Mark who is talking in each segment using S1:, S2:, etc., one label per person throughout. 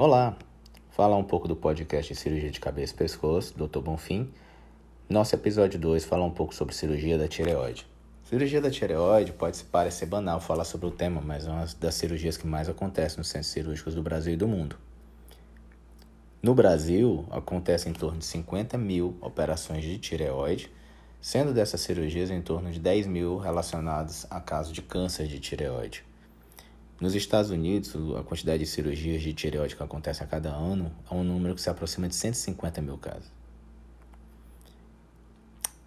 S1: Olá, falar um pouco do podcast cirurgia de cabeça e pescoço, Dr. Bonfim. Nosso episódio 2 fala um pouco sobre cirurgia da tireoide. Cirurgia da tireoide pode parecer banal falar sobre o tema, mas é uma das cirurgias que mais acontece nos centros cirúrgicos do Brasil e do mundo. No Brasil, acontece em torno de 50 mil operações de tireoide, sendo dessas cirurgias em torno de 10 mil relacionadas a casos de câncer de tireoide. Nos Estados Unidos, a quantidade de cirurgias de tireoide que acontece a cada ano é um número que se aproxima de 150 mil casos.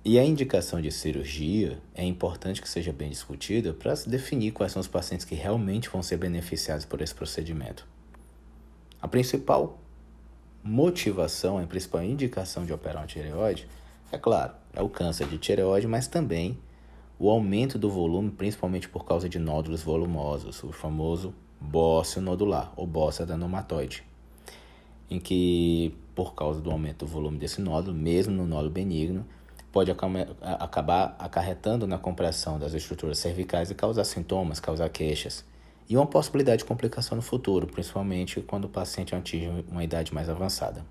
S1: E a indicação de cirurgia é importante que seja bem discutida para se definir quais são os pacientes que realmente vão ser beneficiados por esse procedimento. A principal motivação, a principal indicação de operar uma tireoide, é claro, é o câncer de tireoide, mas também o aumento do volume, principalmente por causa de nódulos volumosos, o famoso bócio nodular, ou bócio adenomatoide, em que, por causa do aumento do volume desse nódulo, mesmo no nódulo benigno, pode acabar acarretando na compressão das estruturas cervicais e causar sintomas, causar queixas. E uma possibilidade de complicação no futuro, principalmente quando o paciente atinge uma idade mais avançada.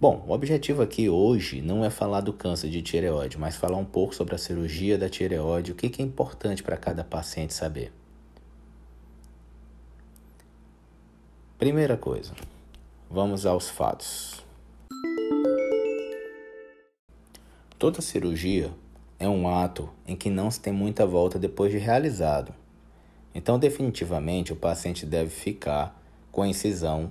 S1: Bom, o objetivo aqui hoje não é falar do câncer de tireoide, mas falar um pouco sobre a cirurgia da tireoide, o que é importante para cada paciente saber. Primeira coisa, vamos aos fatos. Toda cirurgia é um ato em que não se tem muita volta depois de realizado. Então, definitivamente, o paciente deve ficar com a incisão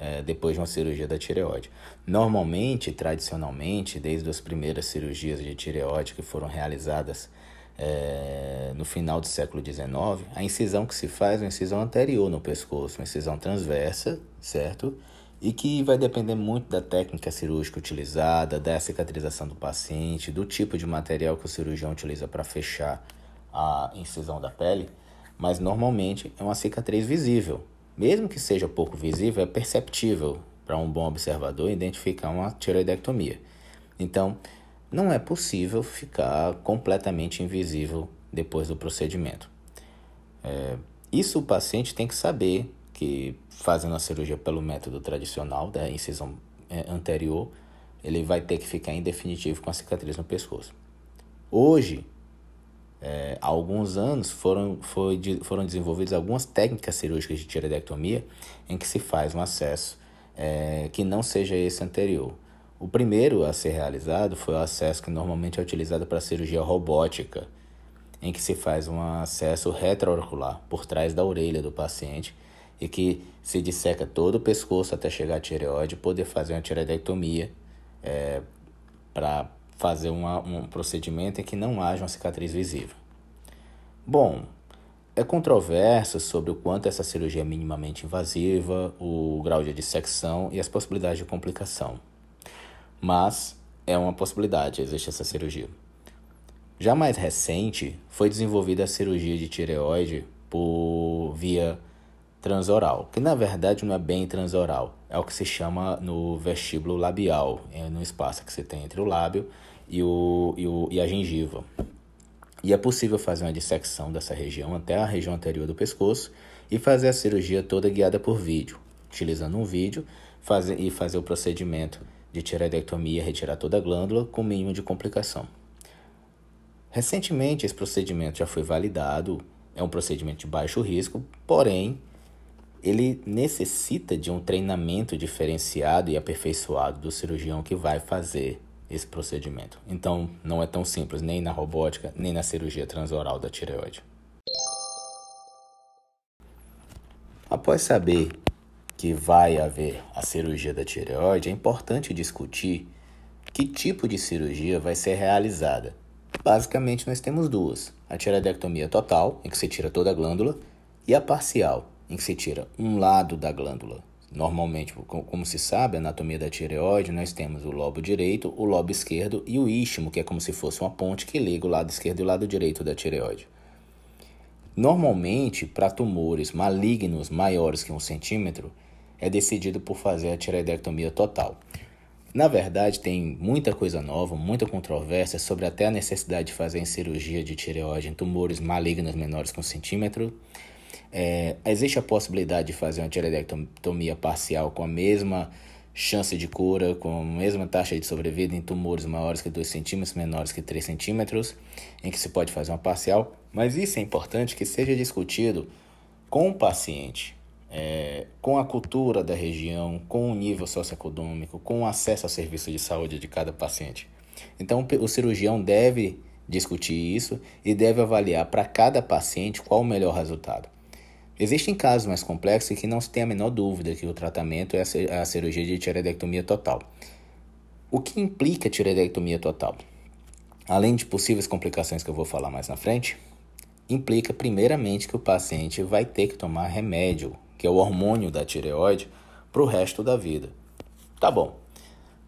S1: é, depois de uma cirurgia da tireoide. Normalmente, tradicionalmente, desde as primeiras cirurgias de tireoide que foram realizadas é, no final do século XIX, a incisão que se faz é uma incisão anterior no pescoço, uma incisão transversa, certo? e que vai depender muito da técnica cirúrgica utilizada, da cicatrização do paciente, do tipo de material que o cirurgião utiliza para fechar a incisão da pele, mas normalmente é uma cicatriz visível. Mesmo que seja pouco visível, é perceptível para um bom observador identificar uma tiroidectomia. Então, não é possível ficar completamente invisível depois do procedimento. É, isso o paciente tem que saber que fazendo a cirurgia pelo método tradicional da incisão é, anterior, ele vai ter que ficar em definitivo com a cicatriz no pescoço. Hoje, é, há alguns anos foram, foi, foram desenvolvidas algumas técnicas cirúrgicas de tiroidectomia em que se faz um acesso é, que não seja esse anterior. O primeiro a ser realizado foi o acesso que normalmente é utilizado para cirurgia robótica, em que se faz um acesso retroauricular por trás da orelha do paciente e que se disseca todo o pescoço até chegar à tireoide, poder fazer uma tireoidectomia é, para fazer uma, um procedimento em que não haja uma cicatriz visível. Bom, é controverso sobre o quanto essa cirurgia é minimamente invasiva, o grau de dissecção e as possibilidades de complicação. Mas é uma possibilidade, existe essa cirurgia. Já mais recente, foi desenvolvida a cirurgia de tireoide por via transoral, que na verdade não é bem transoral, é o que se chama no vestíbulo labial, é no espaço que você tem entre o lábio e, o, e, o, e a gengiva. E é possível fazer uma dissecção dessa região até a região anterior do pescoço e fazer a cirurgia toda guiada por vídeo, utilizando um vídeo fazer, e fazer o procedimento de tireoidectomia, retirar toda a glândula com mínimo de complicação. Recentemente, esse procedimento já foi validado, é um procedimento de baixo risco, porém ele necessita de um treinamento diferenciado e aperfeiçoado do cirurgião que vai fazer esse procedimento. Então, não é tão simples nem na robótica, nem na cirurgia transoral da tireoide. Após saber que vai haver a cirurgia da tireoide, é importante discutir que tipo de cirurgia vai ser realizada. Basicamente, nós temos duas: a tireoidectomia total, em que se tira toda a glândula, e a parcial, em que se tira um lado da glândula. Normalmente, como se sabe, a anatomia da tireoide, nós temos o lobo direito, o lobo esquerdo e o istmo, que é como se fosse uma ponte que liga o lado esquerdo e o lado direito da tireoide. Normalmente, para tumores malignos maiores que um centímetro, é decidido por fazer a tireoidectomia total. Na verdade, tem muita coisa nova, muita controvérsia sobre até a necessidade de fazer em cirurgia de tireoide em tumores malignos menores que um centímetro É, existe a possibilidade de fazer uma tireoidectomia parcial com a mesma chance de cura, com a mesma taxa de sobrevida em tumores maiores que 2 centímetros, menores que 3 centímetros, em que se pode fazer uma parcial, mas isso é importante que seja discutido com o paciente, é, com a cultura da região, com o nível socioeconômico, com o acesso ao serviço de saúde de cada paciente. Então, o cirurgião deve discutir isso e deve avaliar para cada paciente qual o melhor resultado. Existem casos mais complexos que não se tem a menor dúvida que o tratamento é a cirurgia de tireoidectomia total. O que implica tireoidectomia total? Além de possíveis complicações que eu vou falar mais na frente, implica primeiramente que o paciente vai ter que tomar remédio, que é o hormônio da tireoide, para o resto da vida. Tá bom,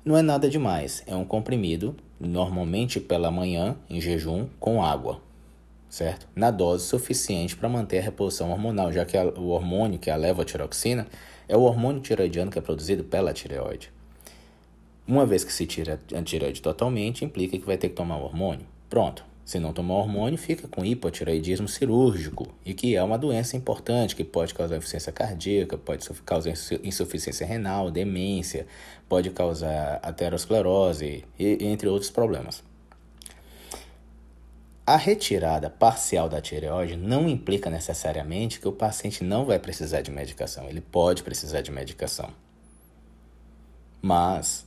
S1: não é nada demais, é um comprimido, normalmente pela manhã, em jejum, com água certo? Na dose suficiente para manter a reposição hormonal, já que a, o hormônio, que é a levotiroxina, é o hormônio tiroidiano que é produzido pela tireoide. Uma vez que se tira a tireoide totalmente, implica que vai ter que tomar o hormônio. Pronto. Se não tomar hormônio, fica com hipotireoidismo cirúrgico, e que é uma doença importante que pode causar insuficiência cardíaca, pode causar insuficiência renal, demência, pode causar aterosclerose, e, entre outros problemas. A retirada parcial da tireoide não implica necessariamente que o paciente não vai precisar de medicação. Ele pode precisar de medicação. Mas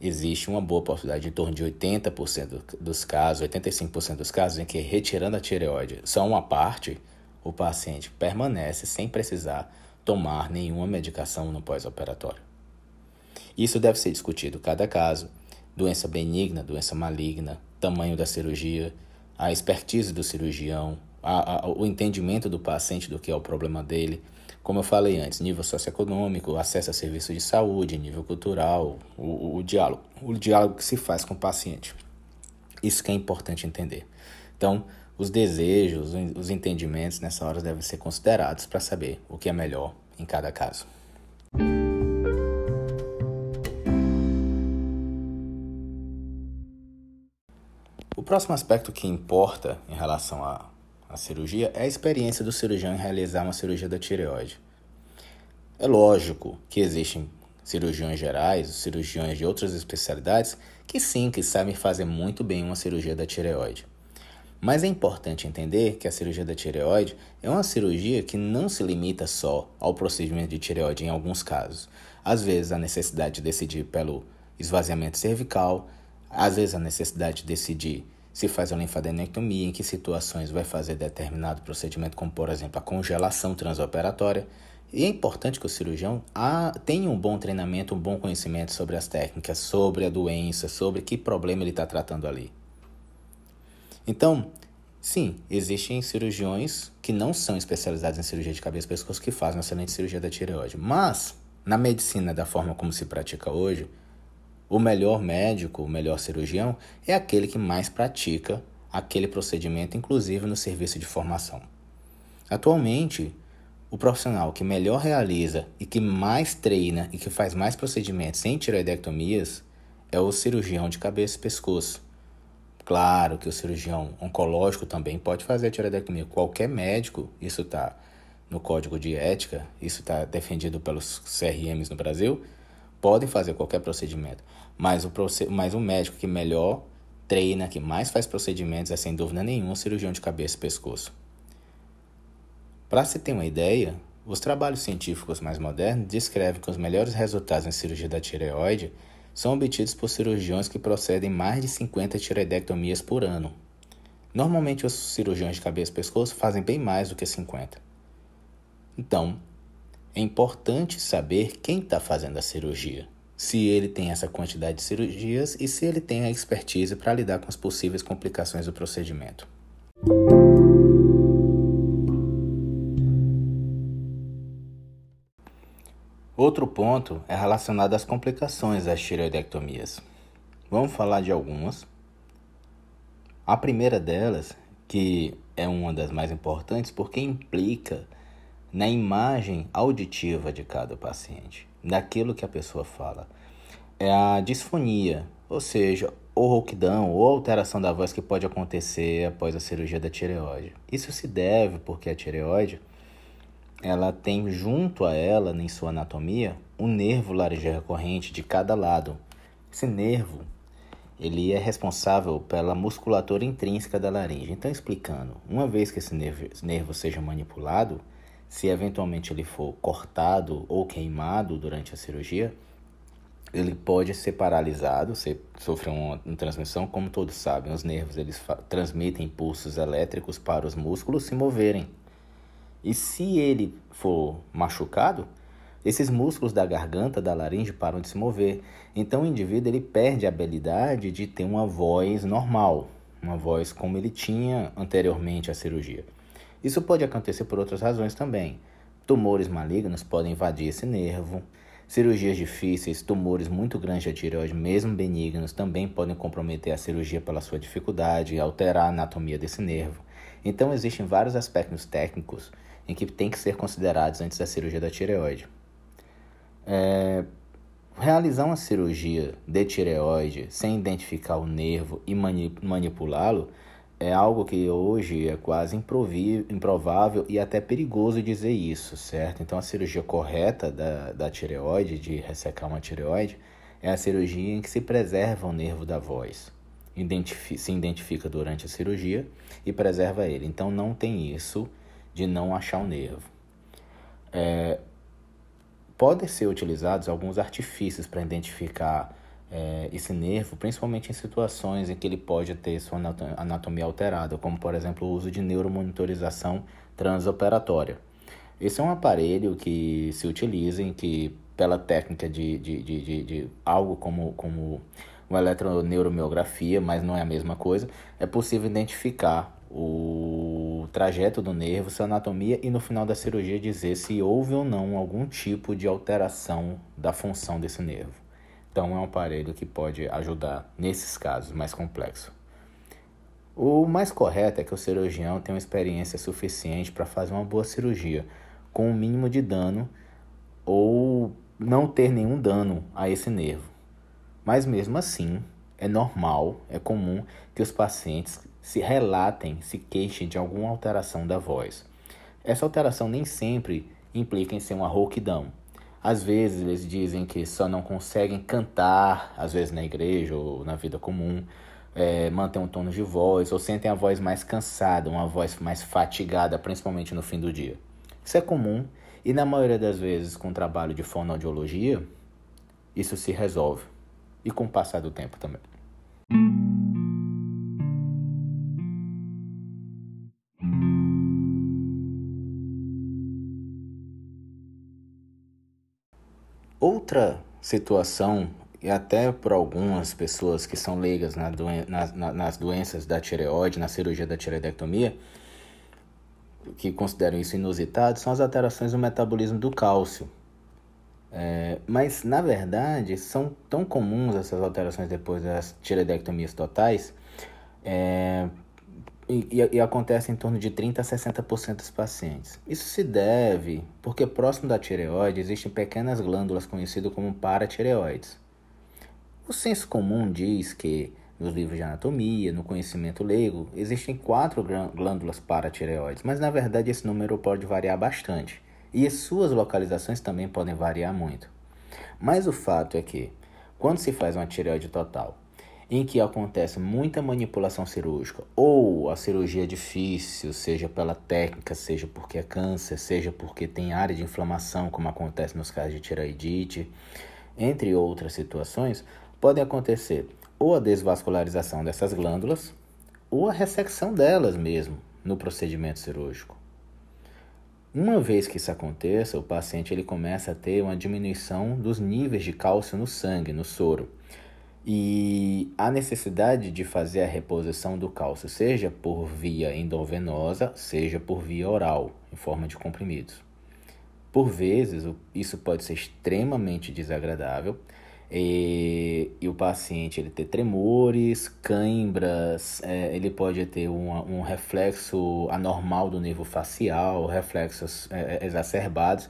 S1: existe uma boa possibilidade, em torno de 80% dos casos, 85% dos casos, em que retirando a tireoide só uma parte, o paciente permanece sem precisar tomar nenhuma medicação no pós-operatório. Isso deve ser discutido cada caso, doença benigna, doença maligna, tamanho da cirurgia a expertise do cirurgião, a, a, o entendimento do paciente do que é o problema dele. Como eu falei antes, nível socioeconômico, acesso a serviços de saúde, nível cultural, o, o, o diálogo, o diálogo que se faz com o paciente. Isso que é importante entender. Então, os desejos, os entendimentos nessa hora devem ser considerados para saber o que é melhor em cada caso. Próximo aspecto que importa em relação à, à cirurgia é a experiência do cirurgião em realizar uma cirurgia da tireoide. É lógico que existem cirurgiões gerais, cirurgiões de outras especialidades, que sim, que sabem fazer muito bem uma cirurgia da tireoide. Mas é importante entender que a cirurgia da tireoide é uma cirurgia que não se limita só ao procedimento de tireoide em alguns casos. Às vezes, a necessidade de decidir pelo esvaziamento cervical, às vezes, a necessidade de decidir se faz a linfadenectomia, em que situações vai fazer determinado procedimento, como por exemplo a congelação transoperatória. E é importante que o cirurgião tenha um bom treinamento, um bom conhecimento sobre as técnicas, sobre a doença, sobre que problema ele está tratando ali. Então, sim, existem cirurgiões que não são especializados em cirurgia de cabeça e pescoço que fazem uma excelente cirurgia da tireoide. Mas, na medicina da forma como se pratica hoje, o melhor médico, o melhor cirurgião, é aquele que mais pratica aquele procedimento, inclusive no serviço de formação. Atualmente, o profissional que melhor realiza e que mais treina e que faz mais procedimentos sem tiroidectomias é o cirurgião de cabeça e pescoço. Claro que o cirurgião oncológico também pode fazer a tiroidectomia. Qualquer médico, isso está no código de ética, isso está defendido pelos CRMs no Brasil, podem fazer qualquer procedimento. Mas o, mas o médico que melhor treina, que mais faz procedimentos, é sem dúvida nenhuma cirurgião de cabeça e pescoço. Para se ter uma ideia, os trabalhos científicos mais modernos descrevem que os melhores resultados em cirurgia da tireoide são obtidos por cirurgiões que procedem mais de 50 tireoidectomias por ano. Normalmente, os cirurgiões de cabeça e pescoço fazem bem mais do que 50. Então, é importante saber quem está fazendo a cirurgia se ele tem essa quantidade de cirurgias e se ele tem a expertise para lidar com as possíveis complicações do procedimento. Outro ponto é relacionado às complicações das tireoidectomias. Vamos falar de algumas. A primeira delas, que é uma das mais importantes, porque implica na imagem auditiva de cada paciente daquilo que a pessoa fala. É a disfonia, ou seja, ou rouquidão ou alteração da voz que pode acontecer após a cirurgia da tireoide. Isso se deve porque a tireoide ela tem junto a ela, em sua anatomia, um nervo laringeu recorrente de cada lado. Esse nervo, ele é responsável pela musculatura intrínseca da laringe. Então, explicando, uma vez que esse nervo, esse nervo seja manipulado, se eventualmente ele for cortado ou queimado durante a cirurgia, ele pode ser paralisado, se sofrer uma, uma transmissão, como todos sabem, os nervos eles transmitem impulsos elétricos para os músculos se moverem. E se ele for machucado, esses músculos da garganta, da laringe param de se mover. Então o indivíduo ele perde a habilidade de ter uma voz normal, uma voz como ele tinha anteriormente à cirurgia. Isso pode acontecer por outras razões também. Tumores malignos podem invadir esse nervo. Cirurgias difíceis, tumores muito grandes da tireoide, mesmo benignos, também podem comprometer a cirurgia pela sua dificuldade e alterar a anatomia desse nervo. Então, existem vários aspectos técnicos em que tem que ser considerados antes da cirurgia da tireoide. É, realizar uma cirurgia de tireoide sem identificar o nervo e manipulá-lo é algo que hoje é quase improvável e até perigoso dizer isso, certo? Então, a cirurgia correta da, da tireoide, de ressecar uma tireoide, é a cirurgia em que se preserva o nervo da voz. Identifi se identifica durante a cirurgia e preserva ele. Então, não tem isso de não achar o nervo. É, podem ser utilizados alguns artifícios para identificar é, esse nervo, principalmente em situações em que ele pode ter sua anatomia alterada, como por exemplo o uso de neuromonitorização transoperatória. Esse é um aparelho que se utiliza em que, pela técnica de, de, de, de, de algo como, como uma eletroneuromiografia, mas não é a mesma coisa, é possível identificar o trajeto do nervo, sua anatomia e no final da cirurgia dizer se houve ou não algum tipo de alteração da função desse nervo. Então, é um aparelho que pode ajudar nesses casos mais complexos. O mais correto é que o cirurgião tenha uma experiência suficiente para fazer uma boa cirurgia, com o um mínimo de dano ou não ter nenhum dano a esse nervo. Mas mesmo assim, é normal, é comum que os pacientes se relatem, se queixem de alguma alteração da voz. Essa alteração nem sempre implica em ser uma rouquidão. Às vezes eles dizem que só não conseguem cantar, às vezes na igreja ou na vida comum, é, um tom de voz, ou sentem a voz mais cansada, uma voz mais fatigada, principalmente no fim do dia. Isso é comum e na maioria das vezes com o trabalho de fonoaudiologia, isso se resolve. E com o passar do tempo também. Outra situação, e até por algumas pessoas que são leigas na doen nas, nas doenças da tireoide, na cirurgia da tireoidectomia, que consideram isso inusitado, são as alterações no metabolismo do cálcio. É, mas, na verdade, são tão comuns essas alterações depois das tireoidectomias totais, é, e, e, acontece em torno de 30 a 60% dos pacientes. Isso se deve porque próximo da tireoide existem pequenas glândulas conhecidas como paratireoides. O senso comum diz que nos livros de anatomia, no conhecimento leigo, existem quatro glândulas paratireoides, mas na verdade esse número pode variar bastante e as suas localizações também podem variar muito. Mas o fato é que, quando se faz uma tireoide total em que acontece muita manipulação cirúrgica, ou a cirurgia é difícil, seja pela técnica, seja porque é câncer, seja porque tem área de inflamação, como acontece nos casos de tireoidite, entre outras situações, pode acontecer ou a desvascularização dessas glândulas, ou a ressecção delas mesmo no procedimento cirúrgico. Uma vez que isso aconteça, o paciente ele começa a ter uma diminuição dos níveis de cálcio no sangue, no soro. E a necessidade de fazer a reposição do cálcio, seja por via endovenosa, seja por via oral, em forma de comprimidos. Por vezes, isso pode ser extremamente desagradável e, e o paciente ele ter tremores, cãibras, é, ele pode ter um, um reflexo anormal do nervo facial, reflexos é, é exacerbados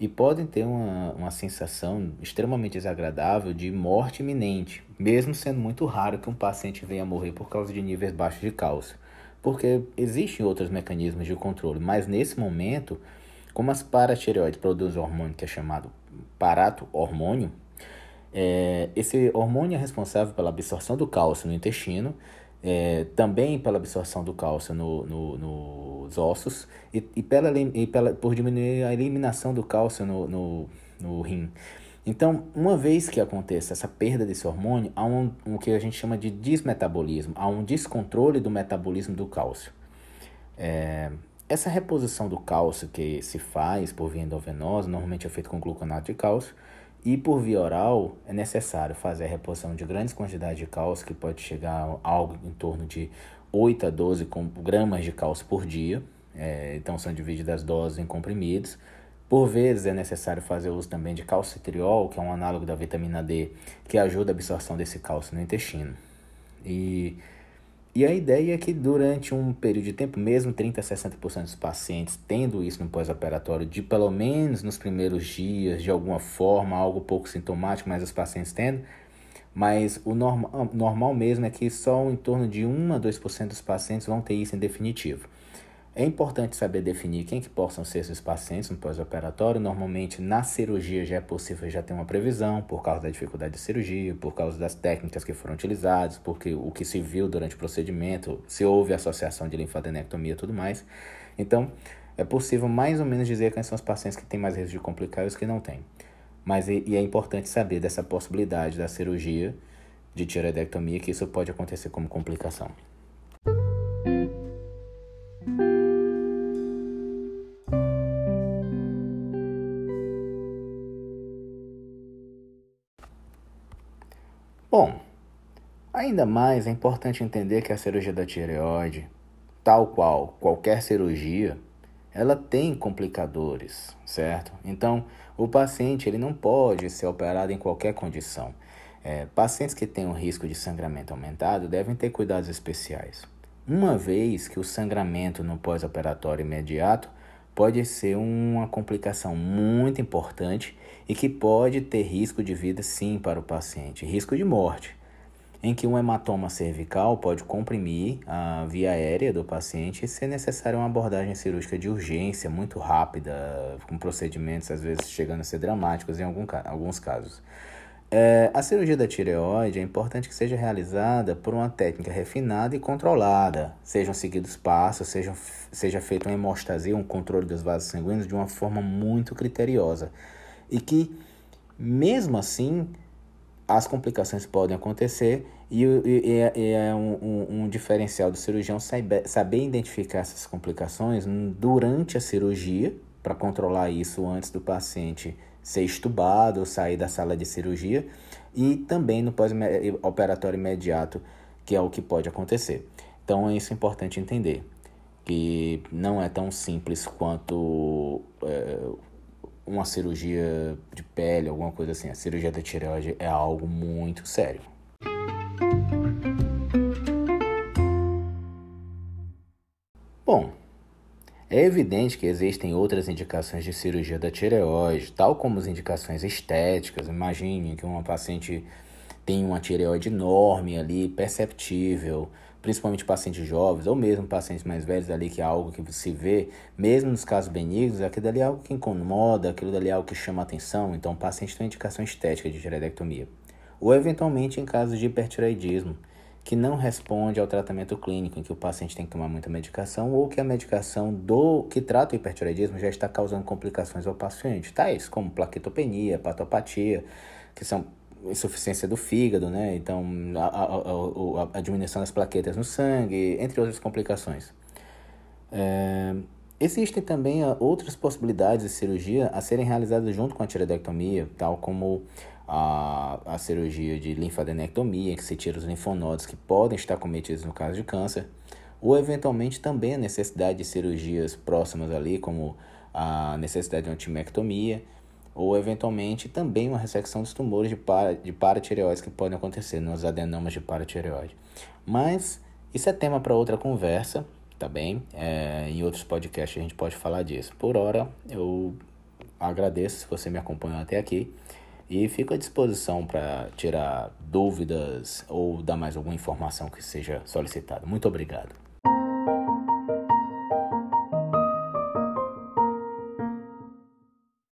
S1: e podem ter uma, uma sensação extremamente desagradável de morte iminente, mesmo sendo muito raro que um paciente venha morrer por causa de níveis baixos de cálcio, porque existem outros mecanismos de controle, mas nesse momento como as paratireoides produzem um hormônio que é chamado parato hormônio, é, esse hormônio é responsável pela absorção do cálcio no intestino, é, também pela absorção do cálcio no, no, nos ossos e, e, pela, e pela, por diminuir a eliminação do cálcio no, no, no rim. Então, uma vez que aconteça essa perda desse hormônio, há um, um que a gente chama de desmetabolismo, há um descontrole do metabolismo do cálcio. É, essa reposição do cálcio que se faz por via endovenosa, normalmente é feito com gluconato de cálcio, e por via oral é necessário fazer a reposição de grandes quantidades de cálcio, que pode chegar a algo em torno de 8 a 12 gramas de cálcio por dia. É, então são divididas as doses em comprimidos. Por vezes é necessário fazer uso também de calcitriol, que é um análogo da vitamina D, que ajuda a absorção desse cálcio no intestino. E e a ideia é que durante um período de tempo, mesmo 30 a 60% dos pacientes tendo isso no pós-operatório, de pelo menos nos primeiros dias, de alguma forma, algo pouco sintomático, mas os pacientes tendo, mas o normal, normal mesmo é que só em torno de 1 a 2% dos pacientes vão ter isso em definitivo. É importante saber definir quem que possam ser esses pacientes no pós-operatório. Normalmente, na cirurgia já é possível já ter uma previsão, por causa da dificuldade de cirurgia, por causa das técnicas que foram utilizadas, porque o que se viu durante o procedimento, se houve associação de linfadenectomia e tudo mais. Então, é possível mais ou menos dizer quem são os pacientes que têm mais risco de complicar e os que não têm. Mas e, é importante saber dessa possibilidade da cirurgia de tireoidectomia, que isso pode acontecer como complicação. Ainda mais é importante entender que a cirurgia da tireoide, tal qual qualquer cirurgia, ela tem complicadores, certo? Então, o paciente ele não pode ser operado em qualquer condição. É, pacientes que têm um risco de sangramento aumentado devem ter cuidados especiais. Uma vez que o sangramento no pós-operatório imediato pode ser uma complicação muito importante e que pode ter risco de vida sim para o paciente, risco de morte, em que um hematoma cervical pode comprimir a via aérea do paciente e ser necessária uma abordagem cirúrgica de urgência muito rápida, com procedimentos às vezes chegando a ser dramáticos em algum, alguns casos. É, a cirurgia da tireoide é importante que seja realizada por uma técnica refinada e controlada. Sejam seguidos passos, sejam, seja feita uma hemostasia, um controle dos vasos sanguíneos de uma forma muito criteriosa. E que, mesmo assim, as complicações podem acontecer e, e, e é um, um, um, diferencial do cirurgião saber, saber identificar essas complicações durante a cirurgia, para controlar isso antes do paciente ser estubado, sair da sala de cirurgia e também no pós-operatório imediato, que é o que pode acontecer. Então é isso importante entender, que não é tão simples quanto é, uma cirurgia de pele, alguma coisa assim. A cirurgia da tireoide é algo muito sério. Bom, é evidente que existem outras indicações de cirurgia da tireoide, tal como as indicações estéticas. Imagine que uma paciente tem uma tireoide enorme ali, perceptível, principalmente pacientes jovens ou mesmo pacientes mais velhos ali, que é algo que se vê, mesmo nos casos benignos, aquilo dali é algo que incomoda, aquilo dali é algo que chama atenção, então o paciente tem indicação estética de tireoidectomia. Ou eventualmente em casos de hipertireoidismo, que não responde ao tratamento clínico, em que o paciente tem que tomar muita medicação, ou que a medicação do que trata o hipertireoidismo já está causando complicações ao paciente, tais como plaquetopenia, hepatopatia, que são insuficiência do fígado, né? Então, a, a, a, a diminuição das plaquetas no sangue, entre outras complicações. É, existem também outras possibilidades de cirurgia a serem realizadas junto com a tireoidectomia, tal como a, a cirurgia de linfadenectomia, que se tira os linfonodos que podem estar cometidos no caso de câncer, ou eventualmente também a necessidade de cirurgias próximas ali, como a necessidade de uma timectomia, ou eventualmente também uma ressecção dos tumores de, para, de paratireoides que podem acontecer nos adenomas de paratireoide. Mas isso é tema para outra conversa, tá bem? É, em outros podcasts a gente pode falar disso. Por hora, eu agradeço se você me acompanhou até aqui. E fico à disposição para tirar dúvidas ou dar mais alguma informação que seja solicitada. Muito obrigado.